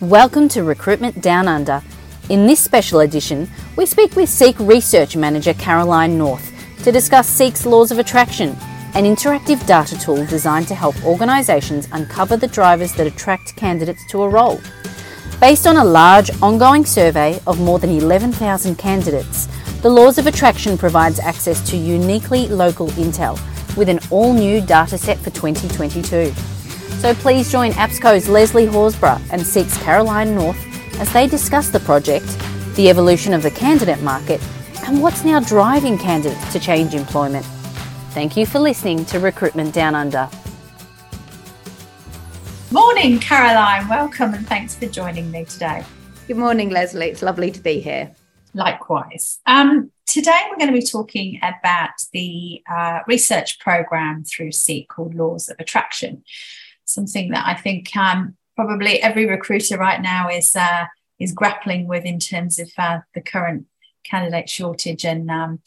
Welcome to Recruitment Down Under. In this special edition, we speak with Seek Research Manager Caroline North to discuss Seek's Laws of Attraction, an interactive data tool designed to help organisations uncover the drivers that attract candidates to a role. Based on a large, ongoing survey of more than 11,000 candidates, the Laws of Attraction provides access to uniquely local intel with an all new dataset for 2022. So please join APSCo's Leslie Horsburgh and Seek's Caroline North as they discuss the project, the evolution of the candidate market, and what's now driving candidates to change employment. Thank you for listening to Recruitment Down Under. Morning, Caroline. Welcome and thanks for joining me today. Good morning, Leslie. It's lovely to be here. Likewise. Um, today, we're going to be talking about the uh, research program through Seek called Laws of Attraction something that I think um, probably every recruiter right now is uh, is grappling with in terms of uh, the current candidate shortage and um,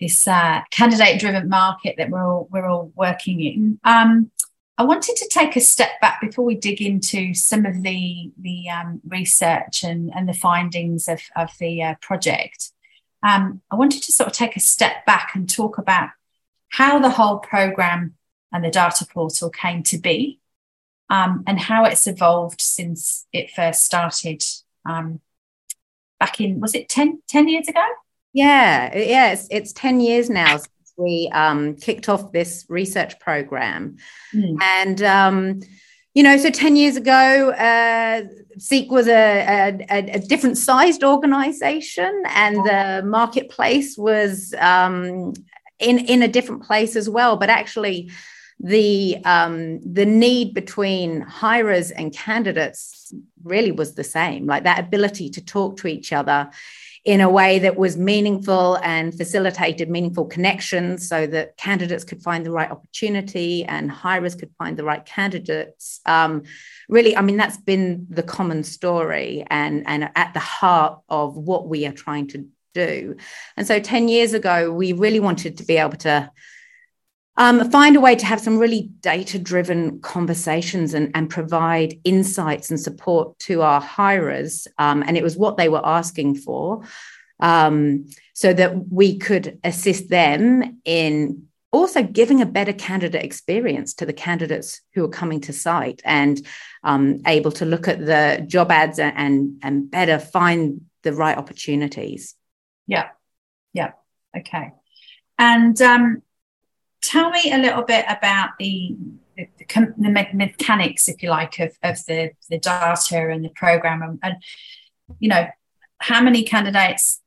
this uh, candidate driven market that we're all we're all working in. Um, I wanted to take a step back before we dig into some of the the um, research and, and the findings of, of the uh, project. Um, I wanted to sort of take a step back and talk about how the whole program and the data portal came to be um, and how it's evolved since it first started um, back in, was it 10, 10 years ago? Yeah, yeah, it's, it's 10 years now since we um, kicked off this research program. Mm. And, um, you know, so 10 years ago, uh, Seek was a, a, a different sized organization, and the marketplace was um, in, in a different place as well. But actually, the um, the need between hirers and candidates really was the same like that ability to talk to each other in a way that was meaningful and facilitated meaningful connections so that candidates could find the right opportunity and hirers could find the right candidates. Um, really i mean that's been the common story and and at the heart of what we are trying to do. And so 10 years ago we really wanted to be able to um, find a way to have some really data driven conversations and, and provide insights and support to our hirers. Um, and it was what they were asking for um, so that we could assist them in also giving a better candidate experience to the candidates who are coming to site and um, able to look at the job ads and, and, better find the right opportunities. Yeah. Yeah. Okay. And um, tell me a little bit about the the, the mechanics, if you like, of, of the, the data and the program, and, and you know, how many candidates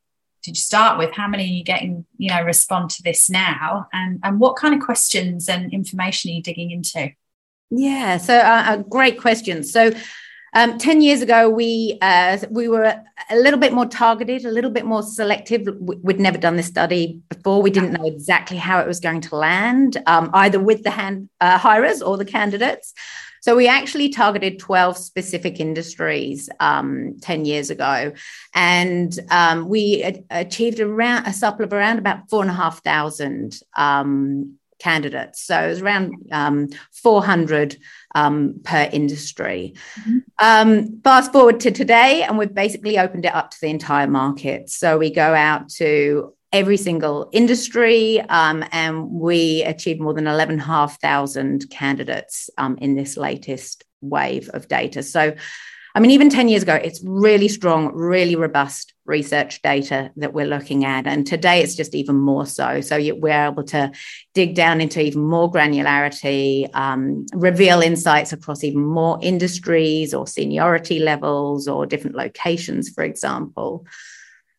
did you start with? How many are you getting, you know, respond to this now? And and what kind of questions and information are you digging into? Yeah, so uh, a great question. So um, 10 years ago, we, uh, we were a little bit more targeted, a little bit more selective. We'd never done this study before. We didn't know exactly how it was going to land, um, either with the hand, uh, hirers or the candidates. So we actually targeted 12 specific industries um, 10 years ago. And um, we achieved around a sample of around about 4,500 um, candidates. So it was around um, 400 um, per industry. Mm-hmm. Um, fast forward to today, and we've basically opened it up to the entire market. So we go out to every single industry, um, and we achieved more than 11,500 candidates um, in this latest wave of data. So I mean, even 10 years ago, it's really strong, really robust research data that we're looking at. And today it's just even more so. So we're able to dig down into even more granularity, um, reveal insights across even more industries or seniority levels or different locations, for example.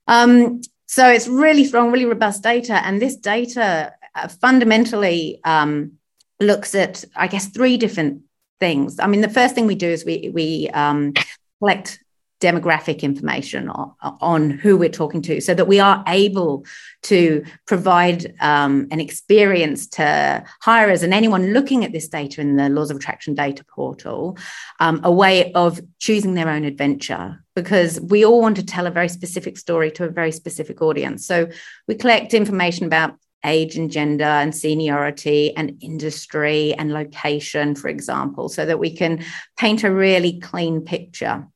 Um, so it's really strong, really robust data. And this data uh, fundamentally um, looks at, I guess, three different things. I mean, the first thing we do is we we um, collect demographic information on, on, who we're talking to so that we are able to provide um, an experience to hirers and anyone looking at this data in the laws of attraction data portal um, a way of choosing their own adventure because we all want to tell a very specific story to a very specific audience so we collect information about age and gender and seniority and industry and location, for example, so that we can paint a really clean picture.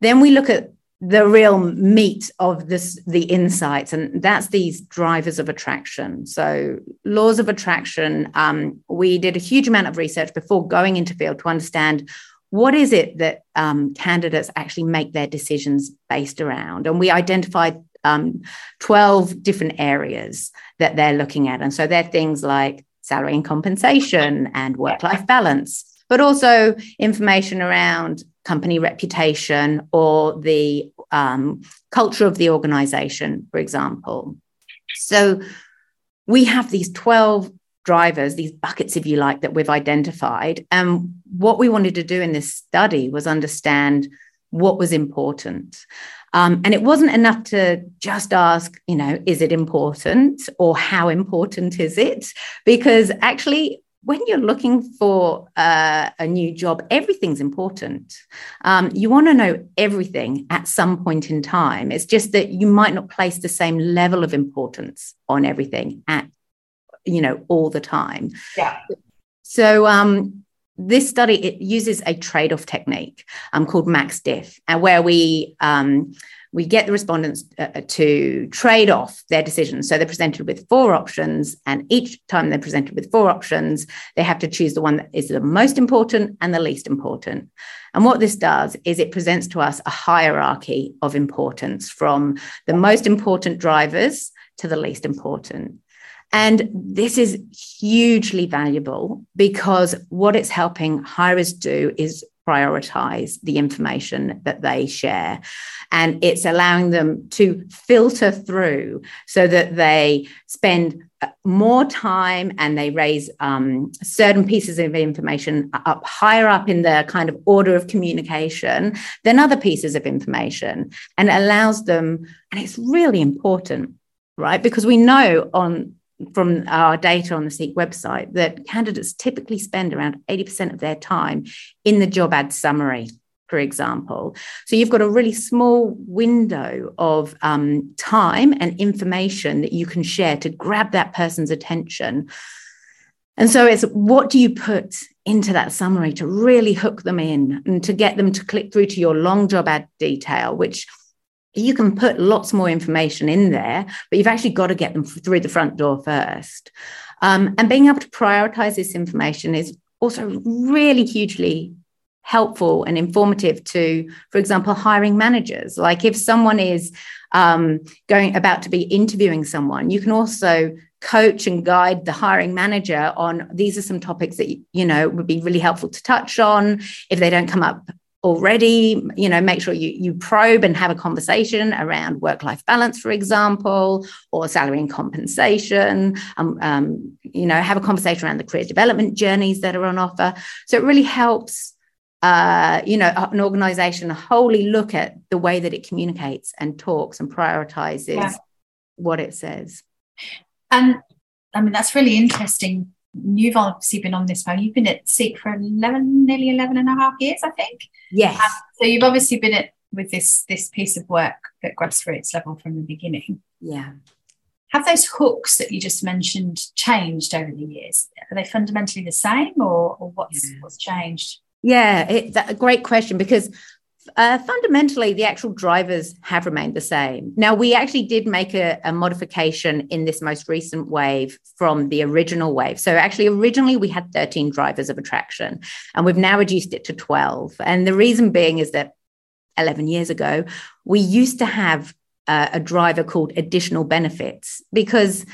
Then we look at the real meat of this the insights and that's these drivers of attraction. So laws of attraction um, we did a huge amount of research before going into field to understand what is it that um, candidates actually make their decisions based around. And we identified um, 12 different areas that they're looking at. And so they're things like salary and compensation and work life balance but also information around company reputation or the um, culture of the organization, for example. So we have these 12 drivers, these buckets, if you like, that we've identified. And what we wanted to do in this study was understand what was important. Um, and it wasn't enough to just ask, you know, is it important or how important is it? Because actually, when you're looking for uh, a new job, everything's important. Um, you want to know everything at some point in time. It's just that you might not place the same level of importance on everything at, you know, all the time. Yeah. So um, this study it uses a trade-off technique um, called max diff, and uh, where we um, we get the respondents uh, uh, to trade off their decisions. So they're presented with four options, and each time they're presented with four options, they have to choose the one that is the most important and the least important. And what this does is it presents to us a hierarchy of importance from the most important drivers to the least important. And this is hugely valuable because what it's helping hirers do is prioritize the information that they share. And it's allowing them to filter through so that they spend uh, more time and they raise um, certain pieces of information up higher up in the kind of order of communication than other pieces of information and allows them, and it's really important, right? Because we know on from our data on the Seek website that candidates typically spend around 80% of their time in the job ad summary, for example. So you've got a really small window of um, time and information that you can share to grab that person's attention. And so it's what do you put into that summary to really hook them in and to get them to click through to your long job ad detail, which you can put lots more information in there, but you've actually got to get them through the front door first. Um, and being able to prioritize this information is also really hugely helpful and informative to, for example, hiring managers. Like if someone is um, going about to be interviewing someone, you can also coach and guide the hiring manager on these are some topics that you know would be really helpful to touch on if they don't come up already you know make sure you you probe and have a conversation around work life balance for example or salary and compensation um, um, you know have a conversation around the career development journeys that are on offer so it really helps uh, you know an organization wholly look at the way that it communicates and talks and prioritizes yeah. what it says and i mean that's really interesting you've obviously been on this phone. You've been at Seek for 11, nearly 11 and a half years, I think. Yes. Um, so you've obviously been at with this this piece of work at grassroots level from the beginning. Yeah. Have those hooks that you just mentioned changed over the years? Are they fundamentally the same, or, or what's yeah. what's changed? Yeah, it's a great question because uh, fundamentally, the actual drivers have remained the same. Now, we actually did make a, a, modification in this most recent wave from the original wave. So, actually, originally we had 13 drivers of attraction, and we've now reduced it to 12. And the reason being is that 11 years ago, we used to have uh, a driver called additional benefits because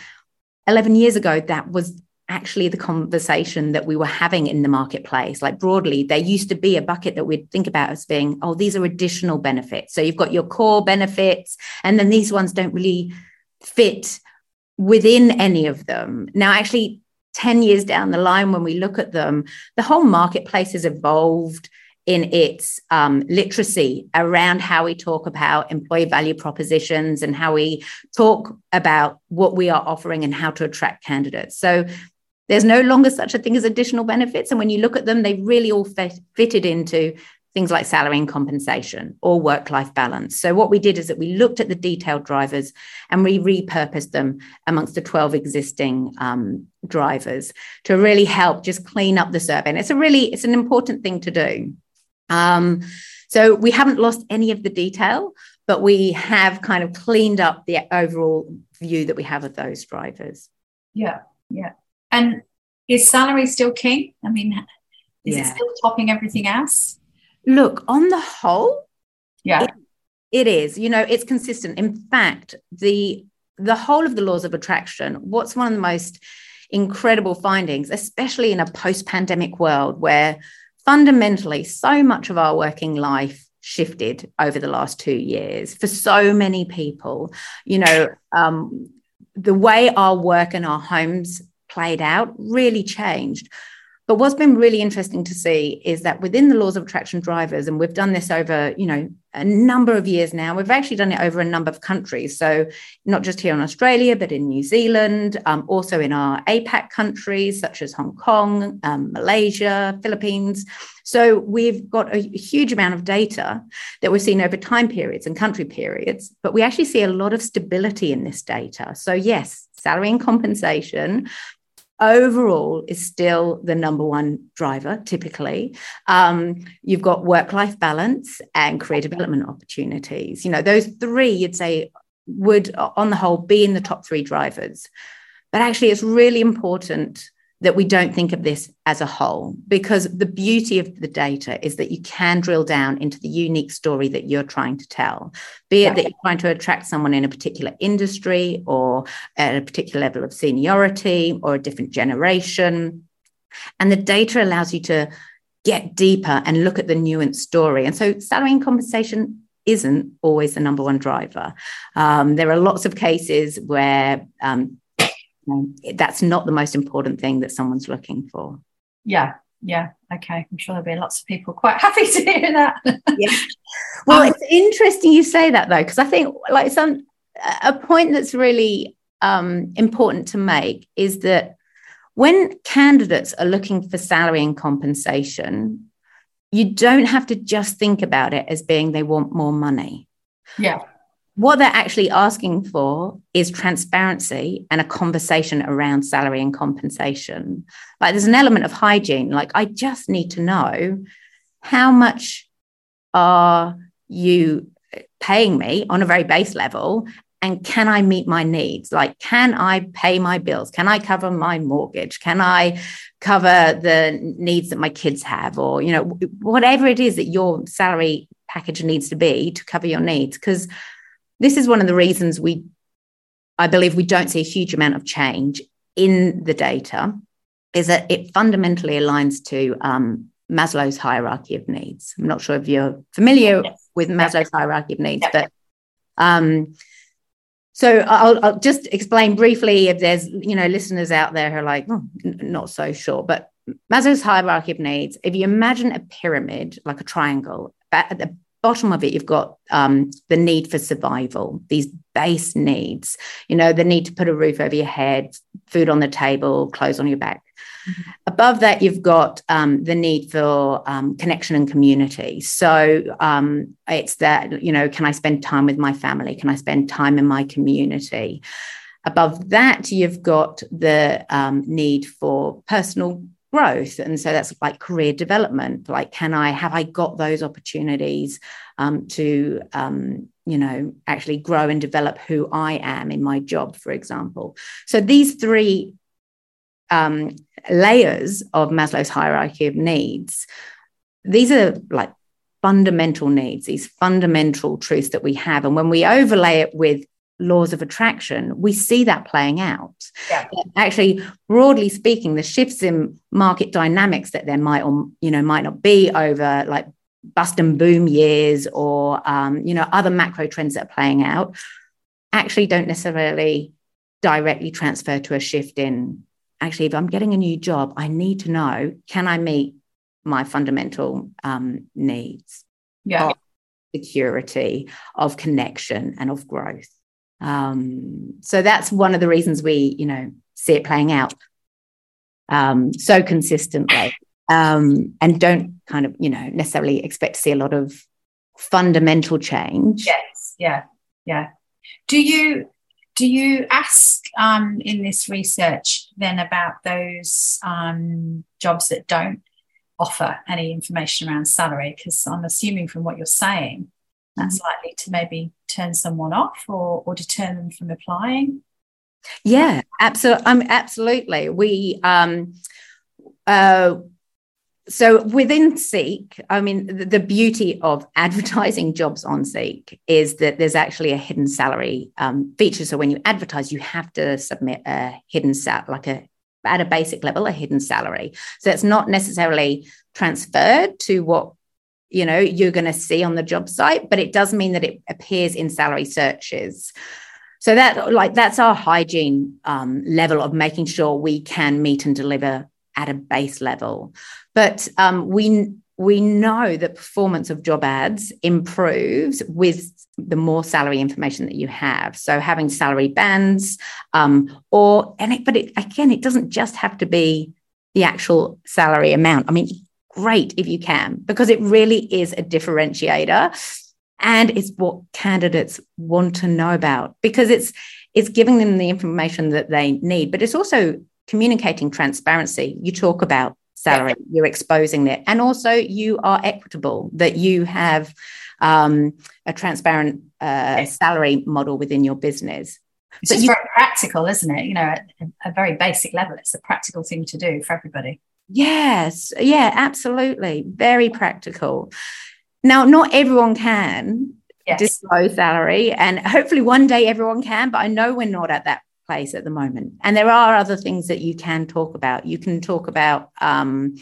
11 years ago, that was actually the conversation that we were having in the marketplace. Like broadly, there used to be a bucket that we'd think about as being, oh, these are additional benefits. So you've got your core benefits, and then these ones don't really fit within any of them. Now, actually, 10 years down the line, when we look at them, the whole marketplace has evolved in its um, literacy around how we talk about employee value propositions and how we talk about what we are offering and how to attract candidates. So there's no longer such a thing as additional benefits. And when you look at them, they really all fit, fitted into things like salary and compensation or work life balance. So, what we did is that we looked at the detailed drivers and we repurposed them amongst the 12 existing um, drivers to really help just clean up the survey. And it's a really, it's an important thing to do. Um, so we haven't lost any of the detail, but we have kind of cleaned up the overall view that we have of those drivers. Yeah, yeah. And is salary still king? I mean, is yeah. it still topping everything else? Look, on the whole, yeah, it, it is. You know, it's consistent. In fact, the the whole of the laws of attraction. What's one of the most incredible findings, especially in a post-pandemic world where fundamentally so much of our working life shifted over the last two years for so many people. You know, um, the way our work and our homes played out really changed. But what's been really interesting to see is that within the laws of attraction drivers, and we've done this over, you know, a number of years now, we've actually done it over a number of countries. So not just here in Australia, but in New Zealand, um, also in our APAC countries such as Hong Kong, um, Malaysia, Philippines. So we've got a huge amount of data that we've seen over time periods and country periods, but we actually see a lot of stability in this data. So yes, salary and compensation overall is still the number one driver typically. Um, you've got work-life balance and career development opportunities. You know those three you'd say would on the whole be in the top three drivers. But actually it's really important that we don't think of this as a whole because the beauty of the data is that you can drill down into the unique story that you're trying to tell. Be it that you're trying to attract someone in a particular industry or at a particular level of seniority or a different generation. And the data allows you to get deeper and look at the nuanced story. And so salary and compensation isn't always the number one driver. Um, there are lots of cases where um, that's not the most important thing that someone's looking for. Yeah, yeah, okay. I'm sure there'll be lots of people quite happy to hear that. yeah. Well, um, it's interesting you say that though, because I think like some a point that's really um, important to make is that when candidates are looking for salary and compensation, you don't have to just think about it as being they want more money. Yeah what they're actually asking for is transparency and a conversation around salary and compensation. Like there's an element of hygiene. Like I just need to know how much are you paying me on a very base level and can I meet my needs? Like, can I pay my bills? Can I cover my mortgage? Can I cover the needs that my kids have? Or, you know, whatever it is that your salary package needs to be to cover your needs. Because this is one of the reasons we, I believe, we don't see a huge amount of change in the data, is that it fundamentally aligns to um, Maslow's hierarchy of needs. I'm not sure if you're familiar yes. with Maslow's hierarchy of needs, but um, so I'll, I'll, just explain briefly if there's you know listeners out there who are like oh, n- not so sure, but Maslow's hierarchy of needs. If you imagine a pyramid like a triangle, at the bottom of it, you've got um, the need for survival, these base needs, you know, the need to put a roof over your head, food on the table, clothes on your back. Mm-hmm. Above that, you've got um, the need for um, connection and community. So um, it's that, you know, can I spend time with my family? Can I spend time in my community? Above that, you've got the um, need for personal growth. And so that's like career development. Like can i have i got those opportunities um, to um, you know actually grow and develop who i am in my job for example? So these three um, layers of maslow's hierarchy of needs these are like fundamental needs these fundamental truths that we have. And when we overlay it with laws of attraction, we see that playing out. Yeah. Actually, broadly speaking, the shifts in market dynamics that there might or you know might not be over like bust and boom years or um, you know other macro trends that are playing out actually don't necessarily directly transfer to a shift in actually if i'm getting a new job i need to know can i meet my fundamental um, needs yeah. of security of connection and of growth um, so that's one of the reasons we, you know, see it playing out um, so consistently um, and don't kind of, you know, necessarily expect to see a lot of fundamental change. Yes. Yeah. Yeah. Do you do you ask um, in this research then about those um, jobs that don't offer any information around salary because I'm assuming from what you're saying that's mm-hmm. likely to maybe turn someone off or, or deter them from applying. Yeah, absolutely. Um, absolutely. We um, uh, so within Seek, I mean, the, the, beauty of advertising jobs on Seek is that there's actually a hidden salary um, feature. So when you advertise, you have to submit a hidden sal, like a at a basic level, a hidden salary. So it's not necessarily transferred to what you know you're going to see on the job site, but it does mean that it appears in salary searches. So that like that's our hygiene um, level of making sure we can meet and deliver at a base level. But um, we we know that performance of job ads improves with the more salary information that you have. So having salary bands, um, or and it, but it, again, it doesn't just have to be the actual salary amount. I mean, great if you can, because it really is a differentiator, and it's what candidates want to know about because it's it's giving them the information that they need, but it's also communicating transparency. You talk about salary, you're exposing it, and also you are equitable, that you have um, a transparent uh, salary model within your business. It's but just you, very practical, isn't it? You know, at a very basic level, it's a practical thing to do for everybody. Yes, yeah, absolutely. Very practical. Now, not everyone can yes. disclose salary, and hopefully one day everyone can, but I know we're not at that place at the moment. And there are other things that you can talk about. You can talk about um,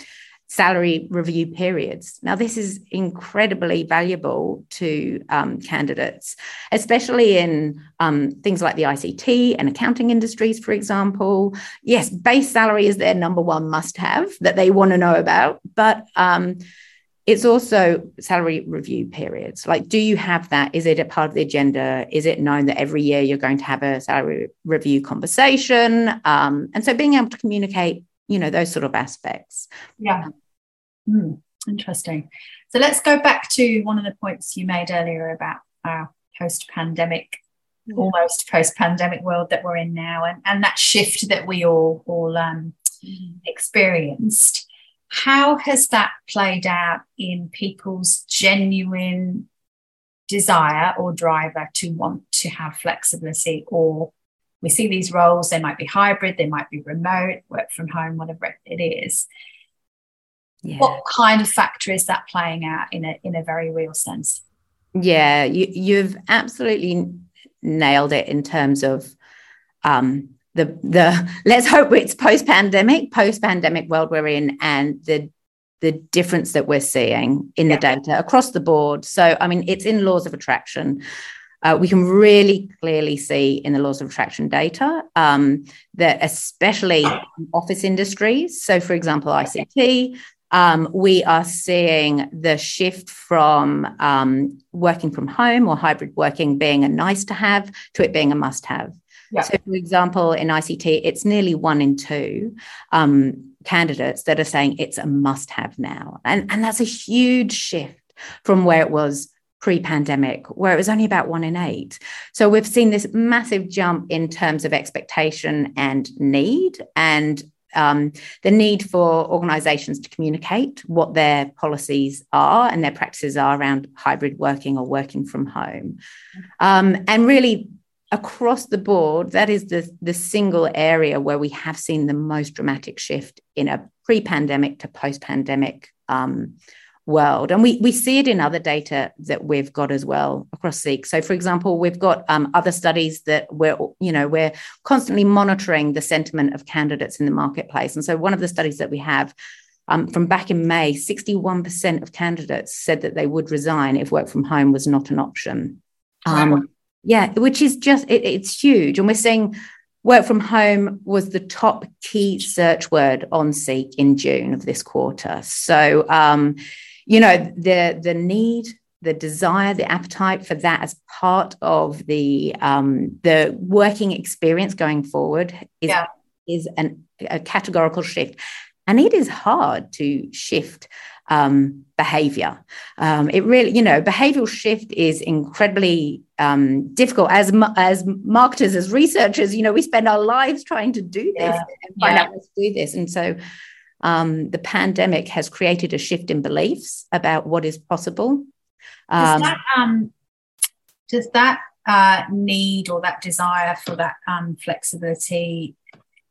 salary review periods. Now, this is incredibly valuable to um, candidates, especially in um, things like the ICT and accounting industries, for example. Yes, base salary is their number one must have that they want to know about, but um, it's also salary review periods. Like, do you have that? Is it a part of the agenda? Is it known that every year you're going to have a salary review conversation? Um, and so being able to communicate, you know, those sort of aspects. Yeah. Mm, interesting. So let's go back to one of the points you made earlier about our post pandemic, yeah. almost post pandemic world that we're in now, and, and that shift that we all, all um, mm. experienced how has that played out in people's genuine desire or driver to want to have flexibility or we see these roles they might be hybrid they might be remote work from home whatever it is yeah. what kind of factor is that playing out in a in a very real sense yeah you, you've absolutely nailed it in terms of um, the the let's hope it's post pandemic post pandemic world we're in and the the difference that we're seeing in yeah. the data across the board so i mean it's in laws of attraction uh, we can really clearly see in the laws of attraction data um, that especially office industries so for example ict um, we are seeing the shift from um, working from home or hybrid working being a nice to have to it being a must have yeah. So, for example, in ICT, it's nearly one in two um, candidates that are saying it's a must have now. And, and that's a huge shift from where it was pre pandemic, where it was only about one in eight. So, we've seen this massive jump in terms of expectation and need. And um, the need for organizations to communicate what their policies are and their practices are around hybrid working or working from home. Um, and really across the board, that is the, the single area where we have seen the most dramatic shift in a pre pandemic to post pandemic um, world. And we, we see it in other data that we've got as well across Seek. So, for example, we've got um, other studies that we're, you know, we're constantly monitoring the sentiment of candidates in the marketplace. And so, one of the studies that we have um, from back in May, 61% of candidates said that they would resign if work from home was not an option. Um, yeah, which is just, it, it's huge. And we're seeing work from home was the top key search word on Seek in June of this quarter. So, um, you know, the, the need, the desire, the appetite for that as part of the um, the working experience going forward is yeah. is an, a categorical shift, and it is hard to shift um, behavior. Um, it really, you know, behavioral shift is incredibly um, difficult as as marketers, as researchers. You know, we spend our lives trying to do this yeah. and find yeah. out how to do this, and so. Um, the pandemic has created a shift in beliefs about what is possible. Does um, that, um, does that uh, need or that desire for that um, flexibility,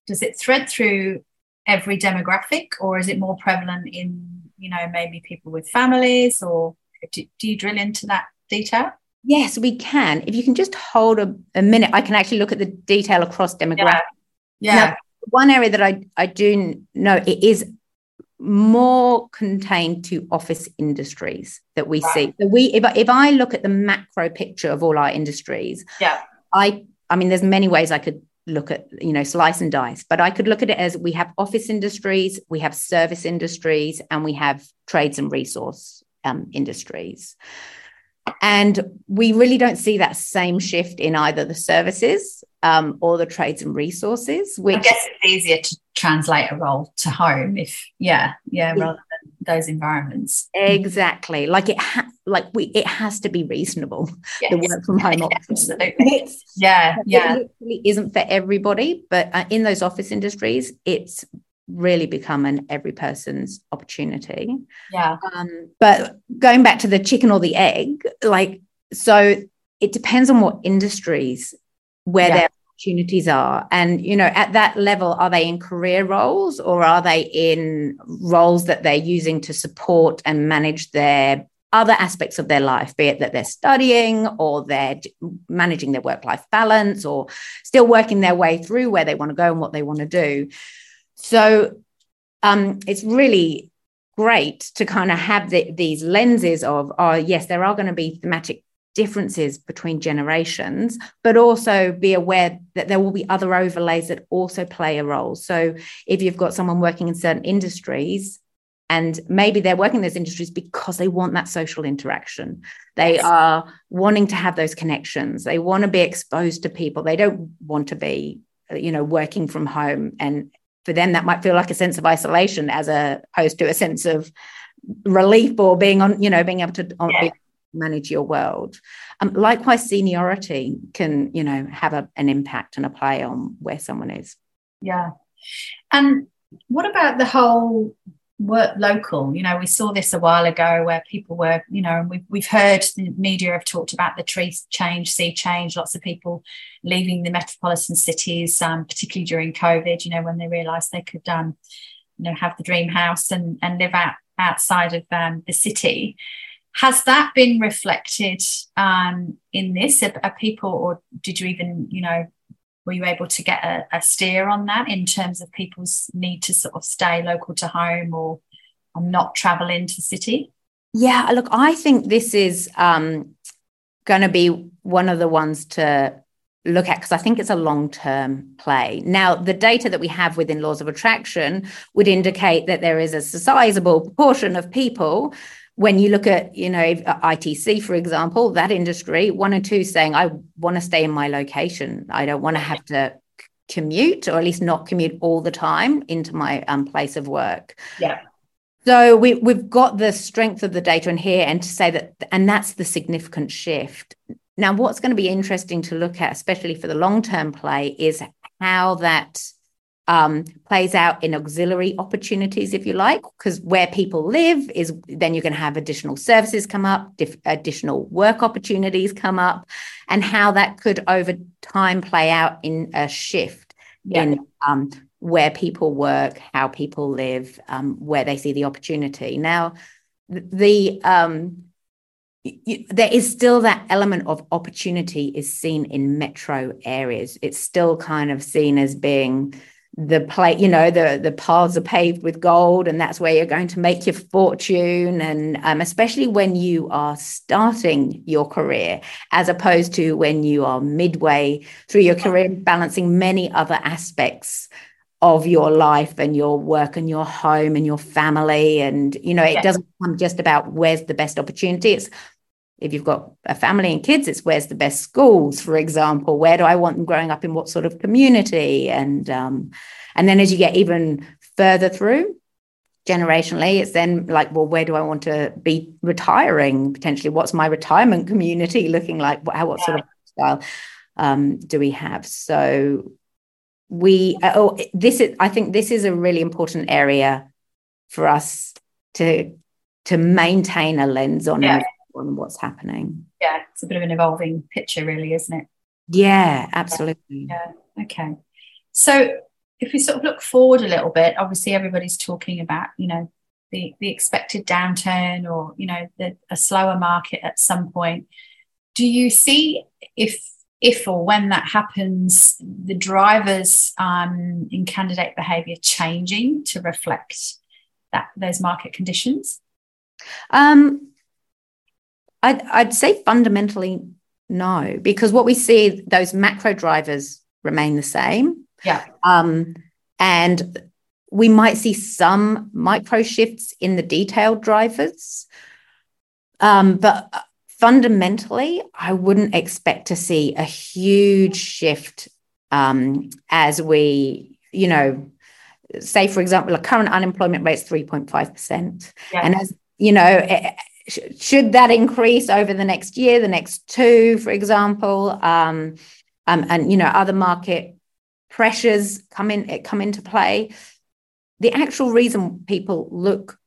does it thread through every demographic or is it more prevalent in, you know, maybe people with families or do, do you drill into that detail? Yes, we can. If you can just hold a, a minute, I can actually look at the detail across demographics. Yeah. yeah. Now, one area that I, I do know it is more contained to office industries that we right. see. So we if I, if I look at the macro picture of all our industries, yeah. I I mean there's many ways I could look at you know slice and dice but i could look at it as we have office industries we have service industries and we have trades and resource um, industries and we really don't see that same shift in either the services um, or the trades and resources. Which I guess it's easier to translate a role to home if, yeah, yeah, rather than those environments. Exactly. Like it, ha- like we, it has to be reasonable. Yes. The work from home option. Absolutely. yeah, yeah. It isn't for everybody, but uh, in those office industries, it's really become an every person's opportunity. Yeah. Um, but going back to the chicken or the egg, like, so it depends on what industries where yeah. their opportunities are. And, you know, at that level, are they in career roles or are they in roles that they're using to support and manage their other aspects of their life, be it that they're studying or they're managing their work life balance or still working their way through where they want to go and what they want to do. So um, it's really great to kind of have the, these lenses of, oh, yes, there are going to be thematic differences between generations, but also be aware that there will be other overlays that also play a role. So if you've got someone working in certain industries, and maybe they're working in those industries because they want that social interaction. They are wanting to have those connections. They want to be exposed to people. They don't want to be, you know, working from home and for them that might feel like a sense of isolation as opposed to a sense of relief or being on you know being able to yeah. Manage your world um, likewise seniority can you know have a, an impact and a play on where someone is yeah and what about the whole work local. You know, we saw this a while ago where people were, you know, and we've, we've heard the media have talked about the tree change, sea change, lots of people leaving the metropolitan cities, um, particularly during COVID, you know, when they realised they could, um, you know, have the dream house and, and live out outside of um, the city. Has that been reflected um, in this? Are, are people, or did you even, you know, were you able to get a, a, steer on that in terms of people's need to sort of stay local to home or, or not travel into city? Yeah, look, I think this is um, going to be one of the ones to look at because I think it's a long term play. Now, the data that we have within laws of attraction would indicate that there is a sizable proportion of people when you look at you know itc for example that industry one or two saying i want to stay in my location. I don't want to have to commute or at least not commute all the time into my um, place of work. Yeah. So we, we've got the strength of the data in here and to say that and that's the significant shift. Now what's going to be interesting to look at especially for the long term play is how that um, plays out in auxiliary opportunities, if you like, because where people live is then you're going to have additional services come up, diff- additional work opportunities come up, and how that could over time play out in a shift yeah. in um, where people work, how people live, um, where they see the opportunity. Now, the um, you, there is still that element of opportunity is seen in metro areas. It's still kind of seen as being the play you know the the paths are paved with gold and that's where you're going to make your fortune. And um, especially when you are starting your career as opposed to when you are midway through your career balancing many other aspects of your life and your work and your home and your family. And you know it yeah. doesn't come just about where's the best opportunity. It's if you've got a family and kids, it's where's the best schools, for example. Where do I want them growing up in what sort of community? And um, and then as you get even further through generationally, it's then like, well, where do I want to be retiring potentially? What's my retirement community looking like? What, how, what sort of style um, do we have? So we oh this is I think this is a really important area for us to to maintain a lens on, Yeah. On what's happening. Yeah, it's a bit of an evolving picture, really, isn't it? Yeah, absolutely. Yeah. Okay. So if we sort of look forward a little bit, obviously everybody's talking about, you know, the the expected downturn or, you know, the a slower market at some point. Do you see if if or when that happens, the drivers um, in candidate behaviour changing to reflect that those market conditions? Um, I'd, I'd say fundamentally no, because what we see, those macro drivers remain the same. Yeah. Um, and we might see some micro shifts in the detailed drivers. Um, but fundamentally, I wouldn't expect to see a huge shift um, as we, you know, say, for example, a current unemployment rate is 3.5%. Yeah. And as you know, sh- should that increase over the next year, the next two, for example, um, um, and you know, other market pressures come in come into play. The actual reason people look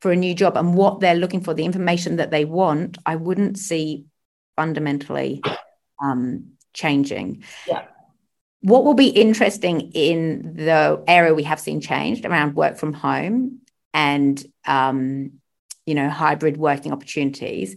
for a new job and what they're looking for, the information that they want, I wouldn't see fundamentally um, changing. Yeah. What will be interesting in the area we have seen changed around work from home and um, you know hybrid working opportunities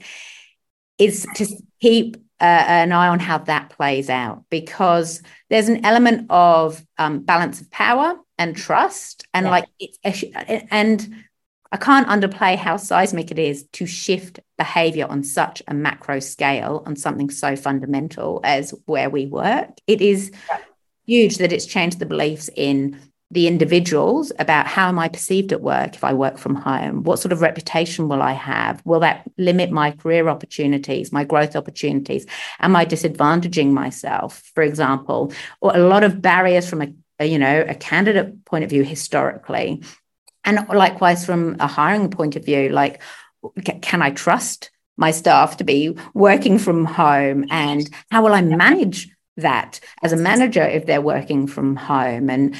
is to keep uh, an eye on how that plays out because there's an element of um, balance of power and trust and Yeah. like it's and I can't underplay how seismic it is to shift behavior on such a macro scale on something so fundamental as where we work. It is Yeah. huge that it's changed the beliefs in the individuals about how am I perceived at work if I work from home? What sort of reputation will I have? Will that limit my career opportunities, my growth opportunities? Am I disadvantaging myself, for example? Or a lot of barriers from a, a you know a candidate point of view historically, and likewise from a hiring point of view, like can I trust my staff to be working from home, and how will I manage that as a manager if they're working from home and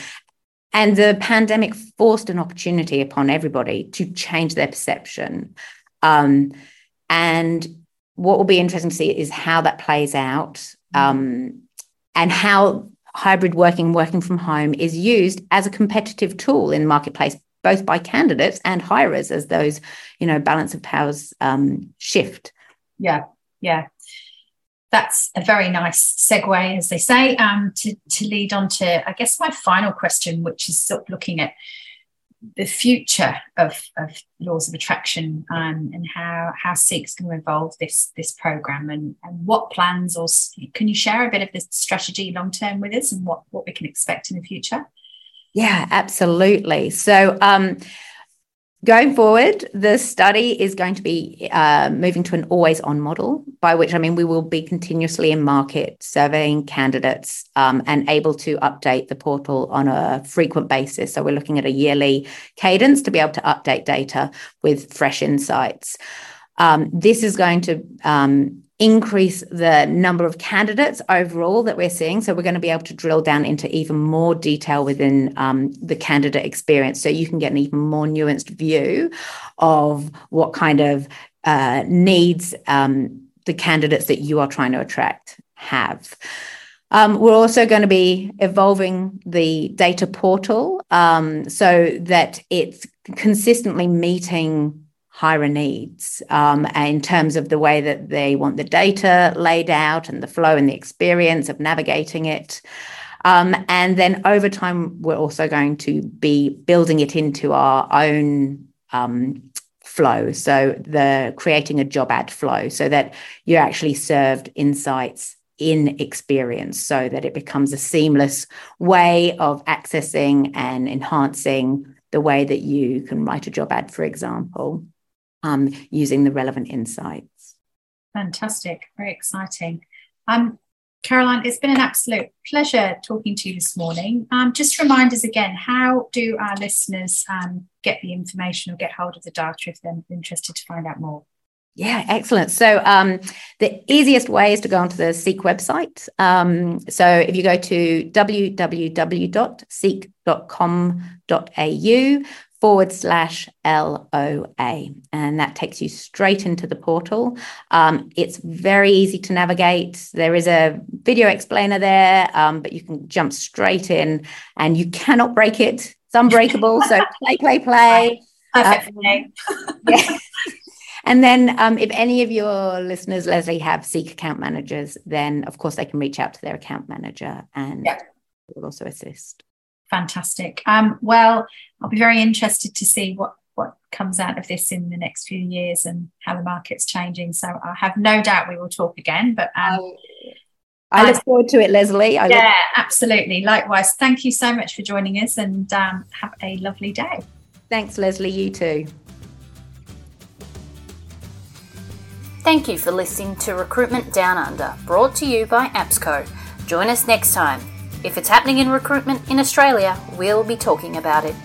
and the pandemic forced an opportunity upon everybody to change their perception. Um, and what will be interesting to see is how that plays out um, and how hybrid working, working from home is used as a competitive tool in the marketplace, both by candidates and hirers as those, you know, balance of powers um, shift. Yeah, yeah. That's a very nice segue, as they say, um, to, to lead on to, I guess, my final question, which is sort of looking at the future of, of laws of attraction um, and how how going to evolve this this program and, and what plans or can you share a bit of this strategy long term with us and what what we can expect in the future? Yeah, absolutely. So, um, going forward, the study is going to be uh, moving to an always on model, by which I mean we will be continuously in market surveying candidates um, and able to update the portal on a frequent basis. So, we're looking at a yearly cadence to be able to update data with fresh insights. Um, this is going to um, increase the number of candidates overall that we're seeing. So we're going to be able to drill down into even more detail within um, the candidate experience. So you can get an even more nuanced view of what kind of uh, needs um, the candidates that you are trying to attract have. Um, we're also going to be evolving the data portal um, so that it's consistently meeting hirer needs um, in terms of the way that they want the data laid out and the flow and the experience of navigating it. Um, and then over time, we're also going to be building it into our own um, flow. So the creating a job ad flow so that you're actually served insights in experience so that it becomes a seamless way of accessing and enhancing the way that you can write a job ad, for example um, using the relevant insights. Fantastic, very exciting. Um, Caroline, it's been an absolute pleasure talking to you this morning. Um, just remind us again, how do our listeners um, get the information or get hold of the data if they're interested to find out more? Yeah, excellent. So um, the easiest way is to go onto the Seek website. Um, so if you go to www.seek.com.au forward slash LOA. And that takes you straight into the portal. Um, it's very easy to navigate. There is a video explainer there, um, but you can jump straight in and you cannot break it. It's unbreakable. so play, play, play. Perfect. Um, yeah. And then, um, if any of your listeners, Leslie, have Seek account managers, then of course they can reach out to their account manager and yeah. will also assist. Fantastic. Um, well, I'll be very interested to see what what comes out of this in the next few years and how the market's changing. So I have no doubt we will talk again. But um, I look forward to it, Leslie. I yeah, look- absolutely. Likewise. Thank you so much for joining us and um, have a lovely day. Thanks, Leslie. You too. Thank you for listening to Recruitment Down Under, brought to you by APSCO. Join us next time if it's happening in recruitment in Australia, we'll be talking about it.